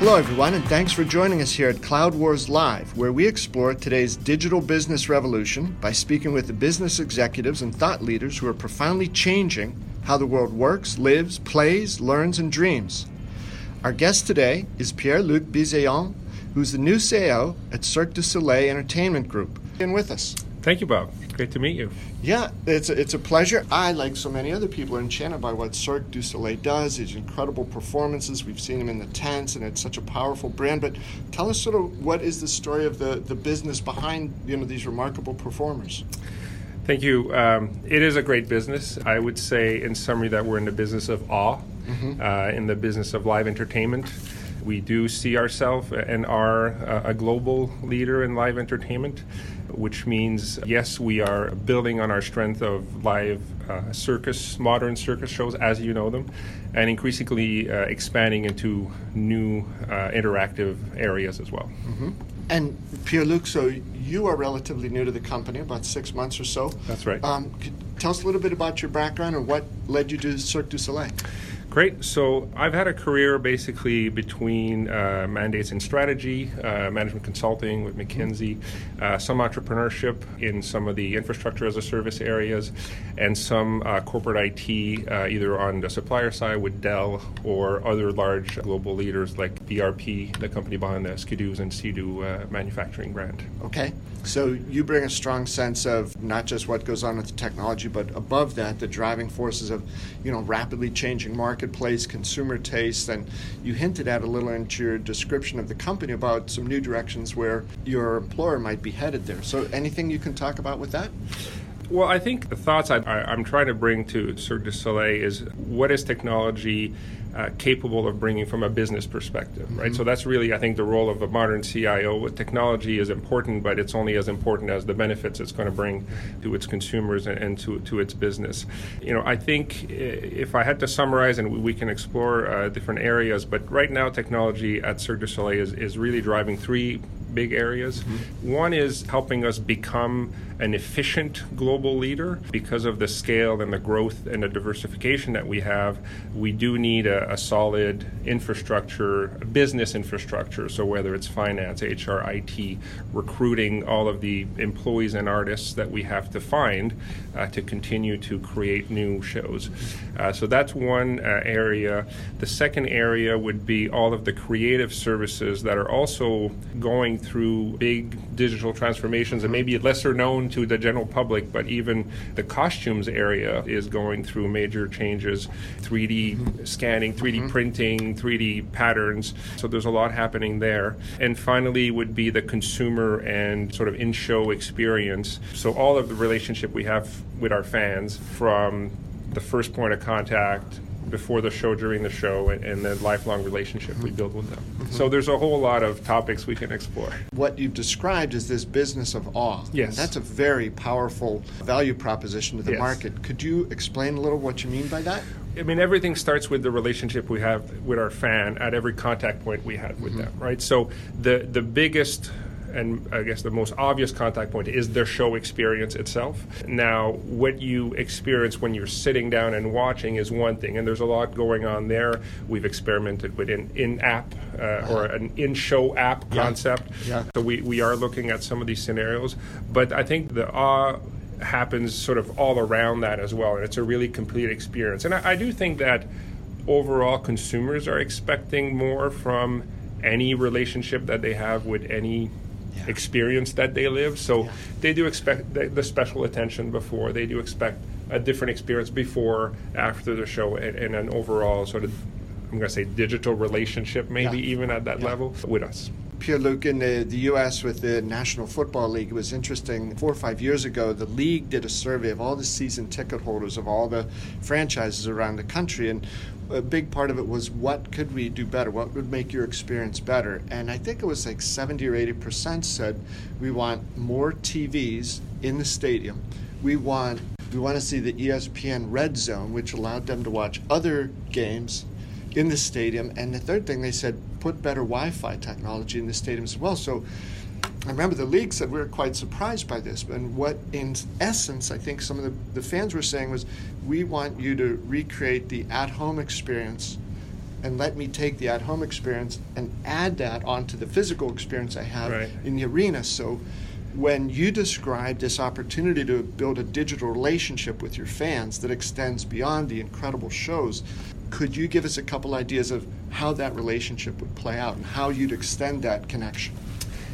Hello, everyone, and thanks for joining us here at Cloud Wars Live, where we explore today's digital business revolution by speaking with the business executives and thought leaders who are profoundly changing how the world works, lives, plays, learns, and dreams. Our guest today is Pierre Luc Bisaillon, who's the new CEO at Cirque du Soleil Entertainment Group. And with us. Thank you, Bob. Great to meet you. Yeah, it's a, it's a pleasure. I, like so many other people, are enchanted by what Cirque du Soleil does. These incredible performances. We've seen them in the tents, and it's such a powerful brand. But tell us sort of what is the story of the, the business behind you know these remarkable performers. Thank you. Um, it is a great business. I would say, in summary, that we're in the business of awe, mm-hmm. uh, in the business of live entertainment. We do see ourselves and are a global leader in live entertainment, which means, yes, we are building on our strength of live uh, circus, modern circus shows as you know them, and increasingly uh, expanding into new uh, interactive areas as well. Mm-hmm. And Pierre Luc, so you are relatively new to the company, about six months or so. That's right. Um, tell us a little bit about your background and what led you to Cirque du Soleil. Great. So I've had a career basically between uh, mandates and strategy, uh, management consulting with McKinsey, uh, some entrepreneurship in some of the infrastructure as a service areas, and some uh, corporate IT uh, either on the supplier side with Dell or other large global leaders like BRP, the company behind the Ski-Doos and Sea-Doo uh, manufacturing brand. Okay. So you bring a strong sense of not just what goes on with the technology, but above that, the driving forces of, you know, rapidly changing markets marketplace, consumer taste, and you hinted at a little into your description of the company about some new directions where your employer might be headed there. So, anything you can talk about with that? Well, I think the thoughts I, am trying to bring to Cirque du Soleil is what is technology uh, capable of bringing from a business perspective, right? Mm-hmm. So that's really, I think, the role of a modern CIO. With technology is important, but it's only as important as the benefits it's going to bring to its consumers and, and to, to its business. You know, I think if I had to summarize, and we, we can explore uh, different areas, but right now technology at Cirque du Soleil is, is really driving three big areas. Mm-hmm. One is helping us become an efficient global leader because of the scale and the growth and the diversification that we have. We do need a, a solid infrastructure, business infrastructure. So whether it's finance, HR, IT, recruiting, all of the employees and artists that we have to find uh, to continue to create new shows. Uh, so that's one uh, area. The second area would be all of the creative services that are also going through big digital transformations and maybe lesser known to the general public, but even the costumes area is going through major changes 3D mm-hmm. scanning, 3D mm-hmm. printing, 3D patterns. So there's a lot happening there. And finally, would be the consumer and sort of in show experience. So all of the relationship we have with our fans from the first point of contact before the show, during the show, and, and the lifelong relationship we build with them. Mm-hmm. So there's a whole lot of topics we can explore. What you've described is this business of awe. Yes. That's a very powerful value proposition to the yes. market. Could you explain a little what you mean by that? I mean, everything starts with the relationship we have with our fan at every contact point we had with mm-hmm. them, right? So the the biggest and I guess the most obvious contact point is their show experience itself. Now, what you experience when you're sitting down and watching is one thing, and there's a lot going on there. We've experimented with an in-app uh, or an in-show app yeah. concept. Yeah. So we, we are looking at some of these scenarios, but I think the awe happens sort of all around that as well, and it's a really complete experience. And I, I do think that overall consumers are expecting more from any relationship that they have with any yeah. experience that they live. So yeah. they do expect the, the, special attention before. They do expect a different experience before, after the show, and, and an overall sort of, I'm going to say, digital relationship, maybe yeah. even at that level with us. Pierre Luc, in the, the U.S. with the National Football League, it was interesting. Four or five years ago, the league did a survey of all the season ticket holders of all the franchises around the country, and a big part of it was what could we do better? What would make your experience better? And I think it was like 70 or 80 percent said we want more TVs in the stadium. We want we want to see the ESPN Red Zone, which allowed them to watch other games in the stadium. And the third thing they said, put better Wi-Fi technology in the stadium as well. So I remember the league said we were quite surprised by this. And what, in essence, I think some of the, the fans were saying was, we want you to recreate the at-home experience and let me take the at home experience and add that onto the physical experience I have Right. in the arena. So when you describe this opportunity to build a digital relationship with your fans that extends beyond the incredible shows, could you give us a couple ideas of how that relationship would play out and how you'd extend that connection?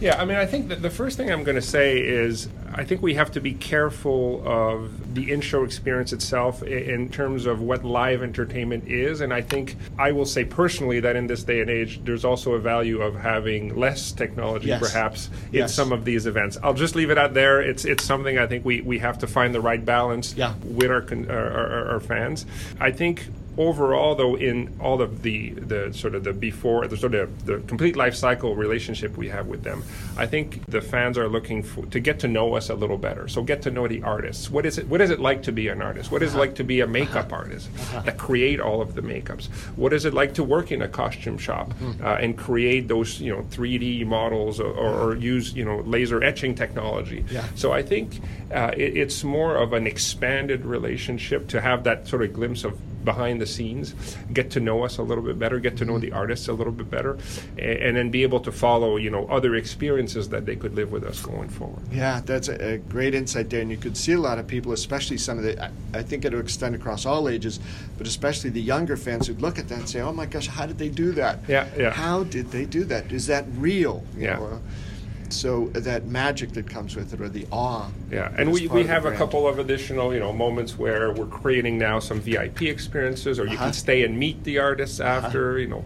Yeah, I mean, I think that the first thing I'm going to say is I think we have to be careful of the in-show experience itself in terms of what live entertainment is, and I think I will say personally that in this day and age, there's also a value of having less technology, Yes. perhaps, in Yes. some of these events. I'll just leave it out there. It's it's something I think we, we have to find the right balance Yeah. with our, our, our our fans. I think overall though in all of the the sort of the before the sort of the complete life cycle relationship we have with them i think the fans are looking for to get to know us a little better. So get to know the artists. What is it what is it like to be an artist? What is it like to be a makeup artist that create all of the makeups? What is it like to work in a costume shop uh, and create those you know 3d models or, or, or use you know laser etching technology? Yeah. so I think uh, it, it's more of an expanded relationship to have that sort of glimpse of behind the scenes, get to know us a little bit better, get to know the artists a little bit better, and, and then be able to follow you know other experiences that they could live with us going forward. Yeah, that's a, a great insight there, and you could see a lot of people, especially some of the. I, I think it'll extend across all ages, but especially the younger fans who'd look at that and say, "Oh my gosh, how did they do that? Yeah, yeah. How did they do that? Is that real? You Yeah. know, uh, so that magic that comes with it, or the awe. Yeah, and we, we have a couple of additional, you know, moments where we're creating now some VIP experiences, or you Uh-huh. can stay and meet the artists after, you know.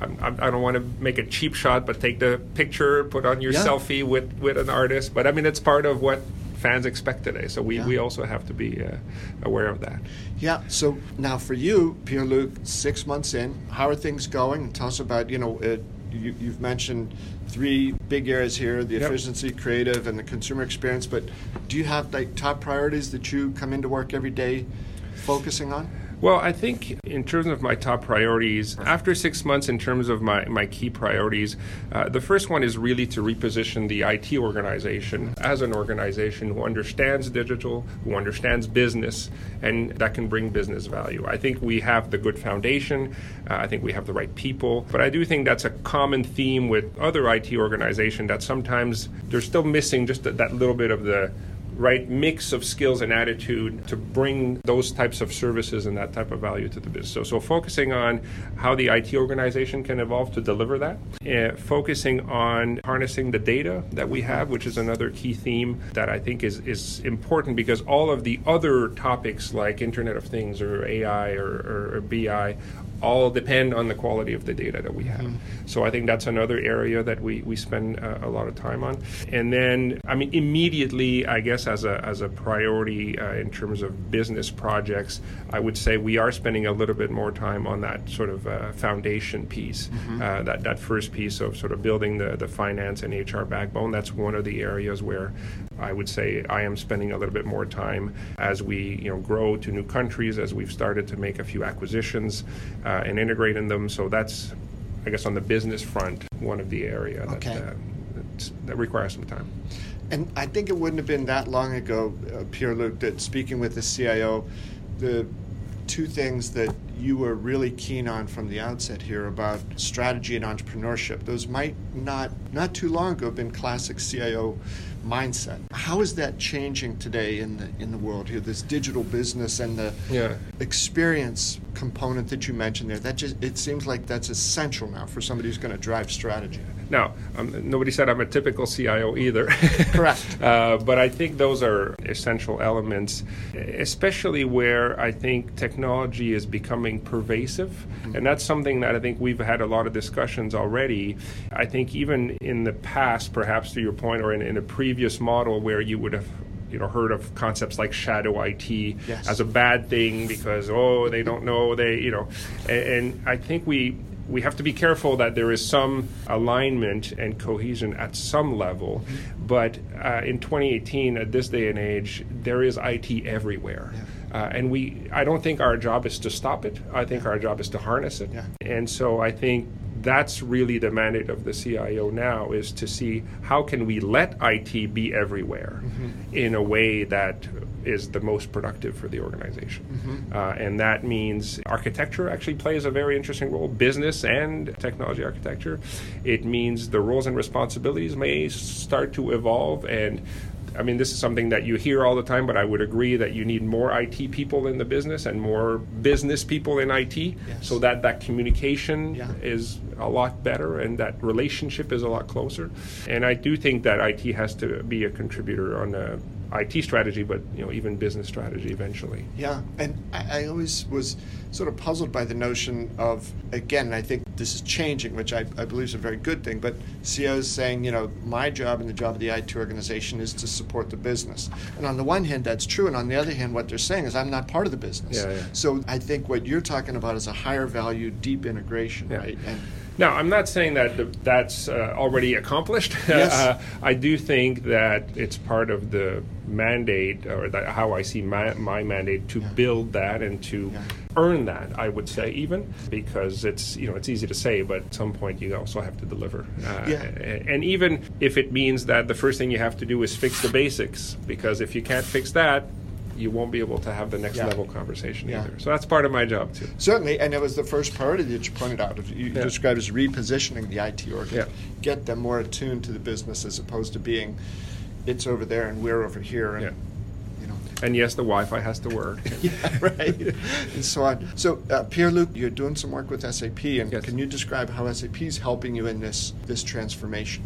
I'm, I'm, I don't want to make a cheap shot, but take the picture, put on your Yeah. selfie with, with an artist. But I mean, it's part of what fans expect today. So we, Yeah. we also have to be uh, aware of that. Yeah. So now for you, Pierre Luc, six months in, how are things going? Tell us about you know uh, you, you've mentioned three big areas here: the Yep. efficiency, creative, and the consumer experience. But do you have like top priorities that you come into work every day focusing on? Well, I think in terms of my top priorities, after six months, in terms of my, my key priorities, uh, the first one is really to reposition the IT organization as an organization who understands digital, who understands business, and that can bring business value. I think we have the good foundation, uh, I think we have the right people, but I do think that's a common theme with other IT organizations that sometimes they're still missing just that, that little bit of the right mix of skills and attitude to bring those types of services and that type of value to the business. So, so focusing on how the IT organization can evolve to deliver that, uh, focusing on harnessing the data that we have, which is another key theme that I think is, is important because all of the other topics like Internet of Things or AI or, or, or BI all depend on the quality of the data that we have. So I think that's another area that we, we spend uh, a lot of time on. And then, I mean, immediately, I guess, as a, as a priority uh, in terms of business projects, I would say we are spending a little bit more time on that sort of uh, foundation piece, uh, that, that first piece of sort of building the, the finance and HR backbone. That's one of the areas where I would say I am spending a little bit more time as we you know grow to new countries, as we've started to make a few acquisitions uh, and integrating them. So that's, I guess, on the business front, one of the area that, Okay. uh, that requires some time. And I think it wouldn't have been that long ago, uh, Pierre Luc, that speaking with the CIO, the two things that you were really keen on from the outset here about strategy and entrepreneurship. Those might not, not too long ago, have been classic CIO mindset. How is that changing today in the in the world here? This digital business and the Yeah. experience component that you mentioned there. That just it seems like that's essential now for somebody who's going to drive strategy. Now, um, nobody said I'm a typical CIO either. Correct. uh, but I think those are essential elements, especially where I think technology is becoming pervasive. And that's something that I think we've had a lot of discussions already. I think even in the past, perhaps to your point, or in, in a previous model where you would have you know heard of concepts like shadow IT Yes. as a bad thing because oh they don't know they you know. And, and I think we we have to be careful that there is some alignment and cohesion at some level. But uh, in 2018 at this day and age there is IT everywhere. Uh, and we I don't think our job is to stop it. I think our job is to harness it. Yeah. and so I think that's really the mandate of the CIO now is to see how can we let IT be everywhere mm-hmm. in a way that is the most productive for the organization. Mm-hmm. Uh, and that means architecture actually plays a very interesting role, business and technology architecture. It means the roles and responsibilities may start to evolve and I mean, this is something that you hear all the time, but I would agree that you need more IT people in the business and more business people in IT yes. so that that communication yeah. is a lot better and that relationship is a lot closer. And I do think that IT has to be a contributor on a IT strategy, but you know even business strategy eventually. Yeah, and I, I, always was sort of puzzled by the notion of again. I think this is changing, which I, I believe is a very good thing. But CEOs saying, you know, my job and the job of the IT organization is to support the business. And on the one hand, that's true, and on the other hand, what they're saying is I'm not part of the business. Yeah, yeah. So I think what you're talking about is a higher value, deep integration, yeah. right? And now, I'm not saying that that's uh, already accomplished. Yes. uh, I do think that it's part of the mandate, or that how I see my, my mandate, to yeah. build that and to yeah. earn that. I would say even because it's you know it's easy to say, but at some point you also have to deliver. Uh, yeah. And even if it means that the first thing you have to do is fix the basics, because if you can't fix that, you won't be able to have the next yeah. level conversation yeah. either. So that's part of my job too. Certainly, and it was the first priority that you pointed out. You yeah. described as repositioning the IT org, yeah. get them more attuned to the business as opposed to being it's over there and we're over here. And, you know. And yes, the Wi-Fi has to work. yeah, right, and so on. So, uh, Pierre-Luc, you're doing some work with SAP, and yes. can you describe how SAP is helping you in this this transformation?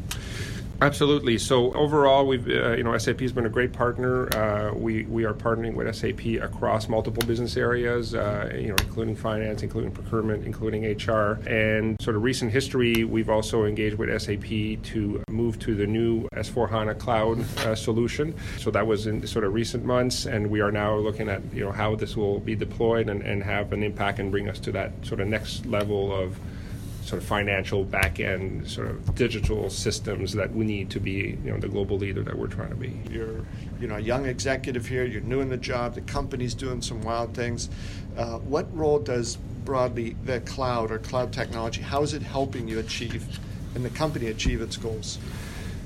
Absolutely. So overall, we've uh, you know SAP has been a great partner. Uh, we we are partnering with SAP across multiple business areas, uh, you know, including finance, including procurement, including HR, and sort of recent history. We've also engaged with SAP to move to the new S4 HANA cloud uh, solution. So that was in sort of recent months, and we are now looking at you know how this will be deployed and, and have an impact and bring us to that sort of next level of sort of financial back end sort of digital systems that we need to be you know the global leader that we're trying to be. You're you know a young executive here you're new in the job the company's doing some wild things. Uh, what role does broadly the cloud or cloud technology how is it helping you achieve and the company achieve its goals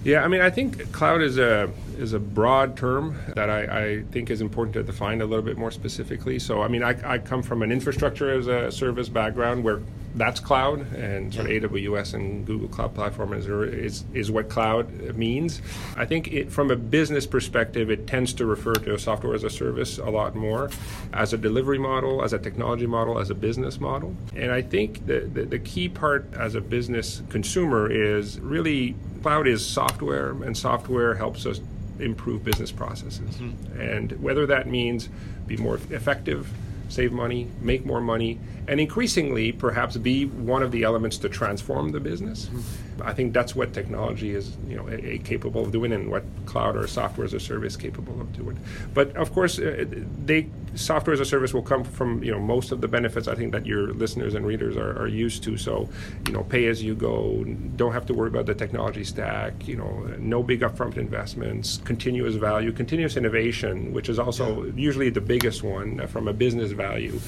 yeah, I mean, I think cloud is a is a broad term that I, I, think is important to define a little bit more specifically. So, I mean, I, I come from an infrastructure as a service background where that's cloud, and sort of AWS and Google Cloud Platform is, is, is what cloud means. I think it, from a business perspective, it tends to refer to software as a service a lot more, as a delivery model, as a technology model, as a business model. And I think the, the, the key part as a business consumer is really cloud is software, and software helps us improve business processes. Mm-hmm. And whether that means be more effective, save money, make more money, and increasingly perhaps be one of the elements to transform the business. Mm-hmm. I think that's what technology is, you know, a, a capable of doing, and what cloud or software as a service capable of doing. But of course, uh, they software as a service will come from you know most of the benefits I think that your listeners and readers are, are used to. So, you know, pay as you go, don't have to worry about the technology stack. You know, no big upfront investments, continuous value, continuous innovation, which is also yeah. usually the biggest one from a business value.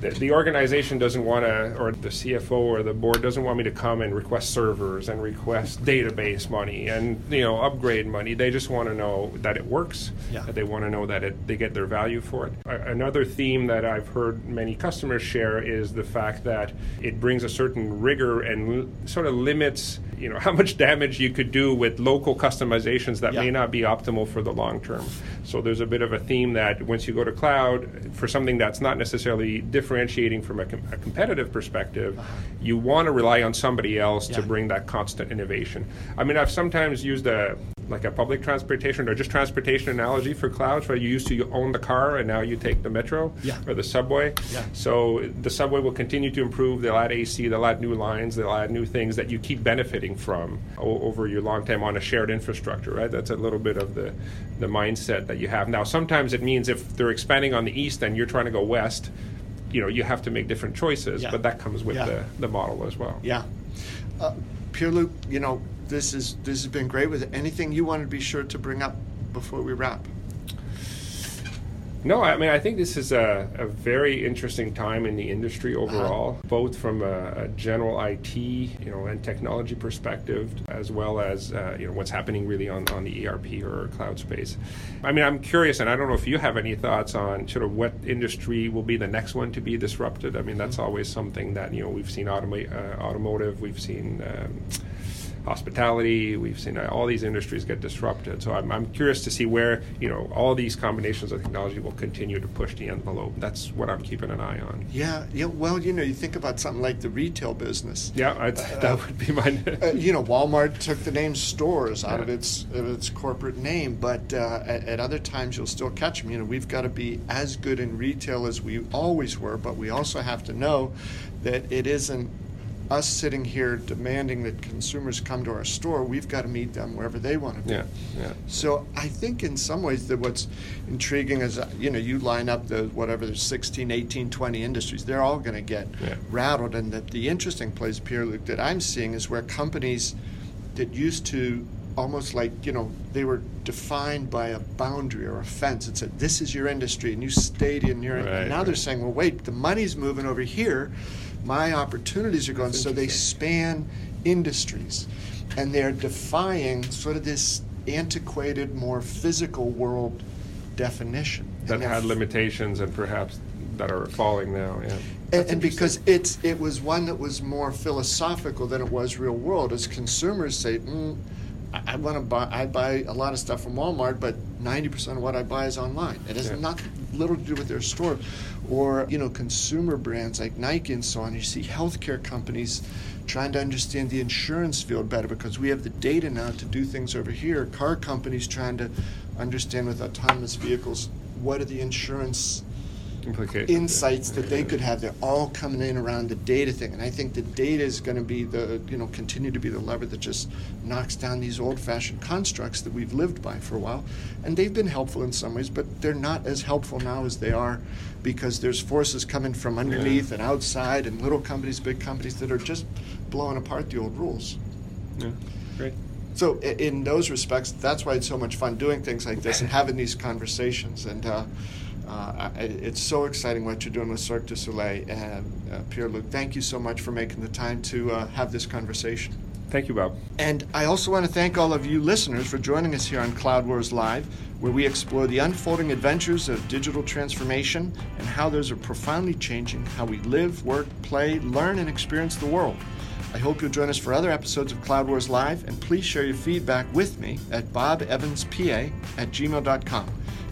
The, the organization doesn't want to, or the CFO or the board doesn't want me to come and request servers and request database money and you know upgrade money. They just want to know that it works. Yeah. That they want to know that it, they get their value for it. Another theme that I've heard many customers share is the fact that it brings a certain rigor and l- sort of limits you know how much damage you could do with local customizations that yeah. may not be optimal for the long term. So there's a bit of a theme that once you go to cloud for something that's not necessarily differentiating from a, a competitive perspective, uh-huh. you want to rely on somebody else yeah. to bring that constant innovation. I mean, I've sometimes used a like a public transportation or just transportation analogy for clouds where you used to you own the car and now you take the metro yeah. or the subway. Yeah. So the subway will continue to improve. They'll add AC, they'll add new lines, they'll add new things that you keep benefiting from o- over your long time on a shared infrastructure, right? That's a little bit of the, the mindset that you have. Now, sometimes it means if they're expanding on the east and you're trying to go west, you know, you have to make different choices, yeah. but that comes with yeah. the, the model as well. Yeah. Uh, Pierre-Luc, you know, this is this has been great. With anything you want to be sure to bring up before we wrap? No, I mean I think this is a, a very interesting time in the industry overall, uh-huh. both from a, a, general IT, you know, and technology perspective, as well as uh, you know what's happening really on, on the ERP or cloud space. I mean, I'm curious, and I don't know if you have any thoughts on sort of what industry will be the next one to be disrupted. I mean, that's mm-hmm. always something that you know we've seen automa- uh, automotive, we've seen. Um, hospitality. We've seen all these industries get disrupted. So I'm, I'm curious to see where you know all these combinations of technology will continue to push the envelope. That's what I'm keeping an eye on. Yeah, yeah. Well, you know, you think about something like the retail business. Yeah, uh, that would be my. uh, you know, Walmart took the name stores out yeah. of its of its corporate name, but uh, at, at, other times you'll still catch them. You know, we've got to be as good in retail as we always were, but we also have to know that it isn't us sitting here demanding that consumers come to our store, we've got to meet them wherever they want to be. Yeah, yeah. So I think in some ways that what's intriguing is, uh, you know, you line up the whatever, the 16, 18, 20 industries, they're all going to get yeah. rattled. And the, the interesting place, Pierre-Luc, that I'm seeing is where companies that used to almost like you know they were defined by a boundary or a fence and said this is your industry and you stayed in your right, and now right. they're saying well wait the money's moving over here my opportunities are going. So they span industries, and they're defying sort of this antiquated, more physical world definition that had limitations and perhaps that are falling now. Yeah. And, and, because it's it was one that was more philosophical than it was real world. As consumers say, mm, I, I want to buy. I buy a lot of stuff from Walmart, but ninety percent of what I buy is online. It has yeah. not little to do with their store, or you know, consumer brands like Nike and so on. You see healthcare companies trying to understand the insurance field better because we have the data now to do things over here. Car companies trying to understand with autonomous vehicles what are the insurance insights that they could have. They're all coming in around the data thing, and I think the data is going to be the you know continue to be the lever that just knocks down these old-fashioned constructs that we've lived by for a while, and they've been helpful in some ways, but they're not as helpful now as they are because there's forces coming from underneath yeah. and outside, and little companies, big companies that are just blowing apart the old rules. Yeah, great. So in those respects, that's why it's so much fun doing things like this and having these conversations and. Uh, uh, it's so exciting what you're doing with Cirque du Soleil. And uh, Pierre Luc, thank you so much for making the time to uh, have this conversation. Thank you, Bob. And I also want to thank all of you listeners for joining us here on Cloud Wars Live, where we explore the unfolding adventures of digital transformation and how those are profoundly changing how we live, work, play, learn, and experience the world. I hope you'll join us for other episodes of Cloud Wars Live, and please share your feedback with me at bobevanspa at gmail.com.